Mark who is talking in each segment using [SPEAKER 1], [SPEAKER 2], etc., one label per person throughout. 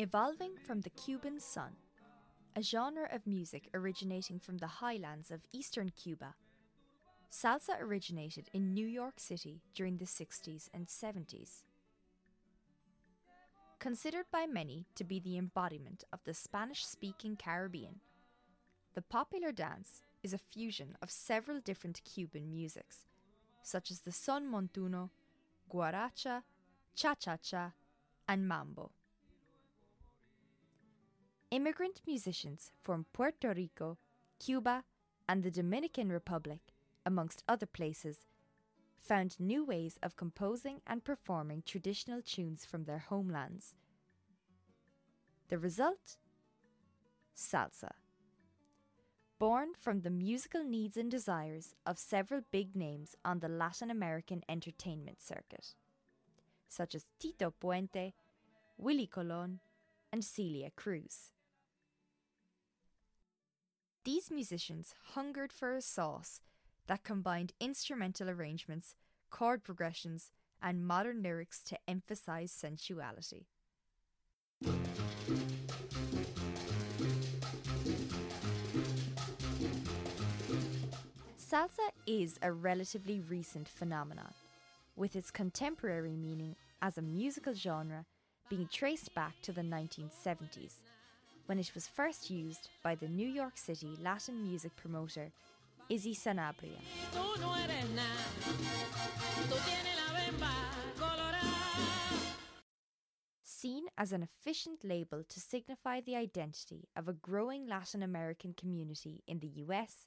[SPEAKER 1] Evolving from the Cuban son, a genre of music originating from the highlands of eastern Cuba, salsa originated in New York City during the 60s and 70s. Considered by many to be the embodiment of the Spanish speaking Caribbean, the popular dance is a fusion of several different Cuban musics, such as the son montuno, guaracha, cha cha cha, and mambo. Immigrant musicians from Puerto Rico, Cuba, and the Dominican Republic, amongst other places, found new ways of composing and performing traditional tunes from their homelands. The result? Salsa. Born from the musical needs and desires of several big names on the Latin American entertainment circuit, such as Tito Puente, Willie Colon, and Celia Cruz. These musicians hungered for a sauce that combined instrumental arrangements, chord progressions, and modern lyrics to emphasize sensuality. Salsa is a relatively recent phenomenon, with its contemporary meaning as a musical genre being traced back to the 1970s, when it was first used by the New York City Latin music promoter Izzy Sanabria. Seen as an efficient label to signify the identity of a growing Latin American community in the US,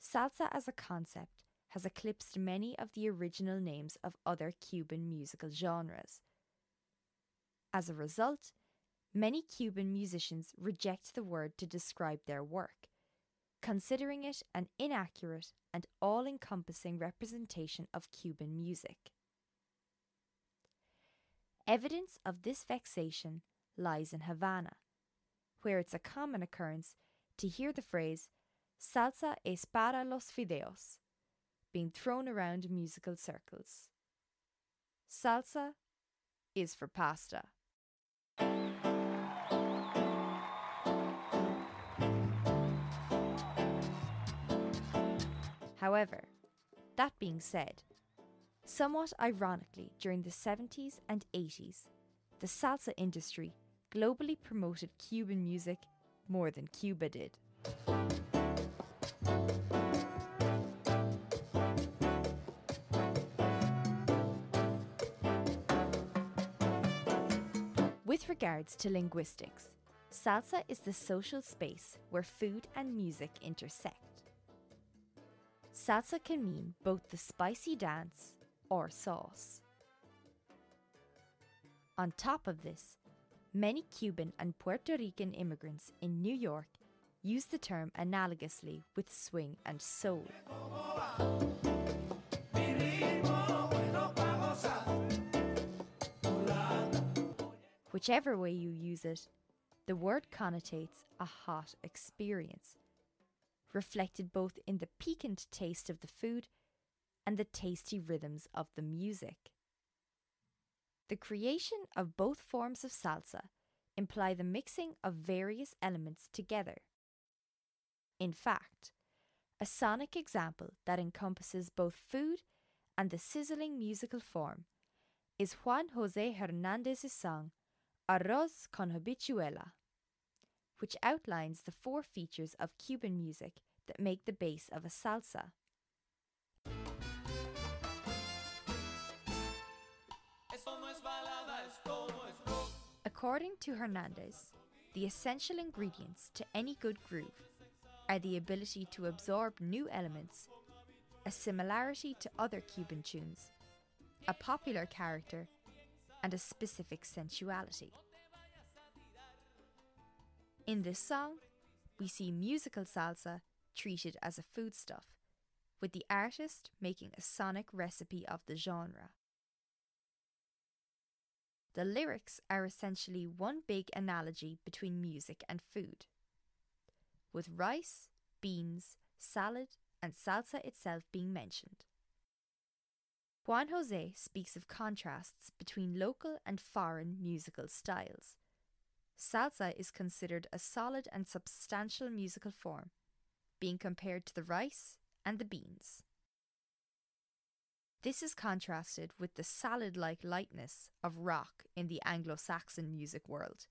[SPEAKER 1] salsa as a concept has eclipsed many of the original names of other Cuban musical genres. As a result, many Cuban musicians reject the word to describe their work, considering it an inaccurate and all encompassing representation of Cuban music. Evidence of this vexation lies in Havana, where it's a common occurrence to hear the phrase salsa es para los fideos being thrown around musical circles. Salsa is for pasta. However, that being said, somewhat ironically, during the 70s and 80s, the salsa industry globally promoted Cuban music more than Cuba did. With regards to linguistics, salsa is the social space where food and music intersect. Salsa can mean both the spicy dance or sauce. On top of this, many Cuban and Puerto Rican immigrants in New York use the term analogously with swing and soul. Whichever way you use it, the word connotates a hot experience reflected both in the piquant taste of the food and the tasty rhythms of the music. The creation of both forms of salsa imply the mixing of various elements together. In fact, a sonic example that encompasses both food and the sizzling musical form is Juan Jose Hernandez's song Arroz con Habichuela which outlines the four features of Cuban music that make the base of a salsa. According to Hernandez, the essential ingredients to any good groove are the ability to absorb new elements, a similarity to other Cuban tunes, a popular character, and a specific sensuality. In this song, we see musical salsa treated as a foodstuff, with the artist making a sonic recipe of the genre. The lyrics are essentially one big analogy between music and food, with rice, beans, salad, and salsa itself being mentioned. Juan Jose speaks of contrasts between local and foreign musical styles, salsa is considered a solid and substantial musical form, being compared to the rice and the beans. This is contrasted with the salad like lightness of rock in the Anglo Saxon music world.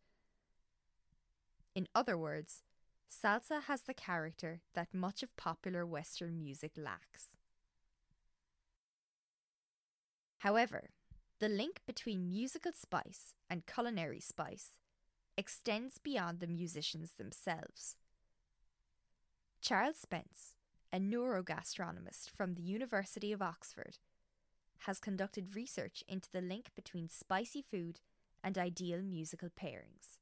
[SPEAKER 1] In other words, salsa has the character that much of popular Western music lacks. However, the link between musical spice and culinary spice extends beyond the musicians themselves. Charles Spence, a neurogastronomist from the University of Oxford, has conducted research into the link between spicy food and ideal musical pairings.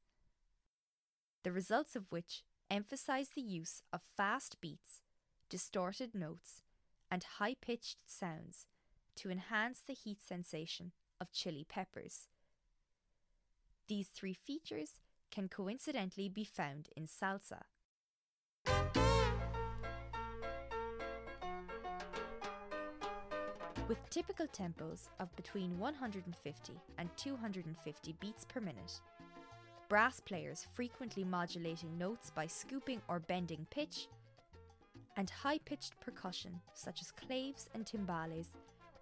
[SPEAKER 1] The results of which emphasize the use of fast beats, distorted notes, and high pitched sounds to enhance the heat sensation of chili peppers. These three features can coincidentally be found in salsa. With typical tempos of between 150 and 250 beats per minute, brass players frequently modulating notes by scooping or bending pitch, and high pitched percussion such as claves and timbales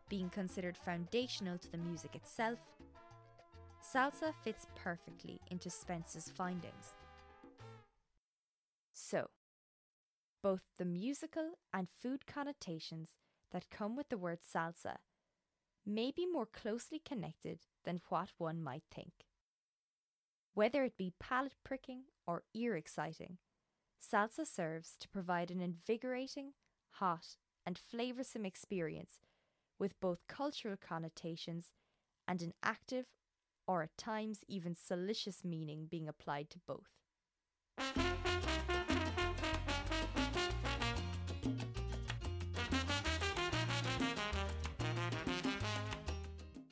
[SPEAKER 1] being considered foundational to the music itself, salsa fits perfectly into Spence's findings. So, both the musical and food connotations that come with the word salsa may be more closely connected than what one might think. Whether it be palate pricking or ear exciting, salsa serves to provide an invigorating, hot, and flavoursome experience with both cultural connotations and an active or at times even salacious meaning being applied to both.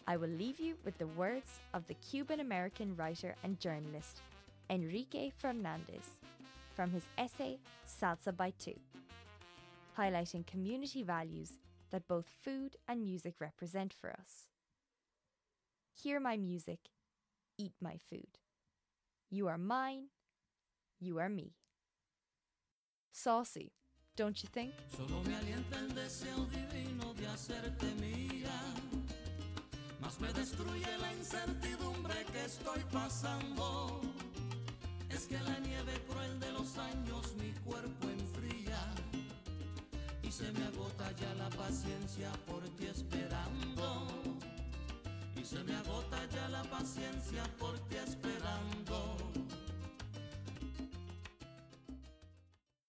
[SPEAKER 1] I will leave you with the words of the Cuban American writer and journalist Enrique Fernandez from his essay Salsa by Two, highlighting community values that both food and music represent for us. Hear my music, eat my food. You are mine, you are me. Saucy, don't you think? Solo me alienta el deseo divino de hacerte mía, mas me destruye la incertidumbre que estoy pasando. Es que la nieve cruel de los años mi cuerpo se me agota ya la paciencia por ti esperando y se me agota ya la paciencia por ti esperando.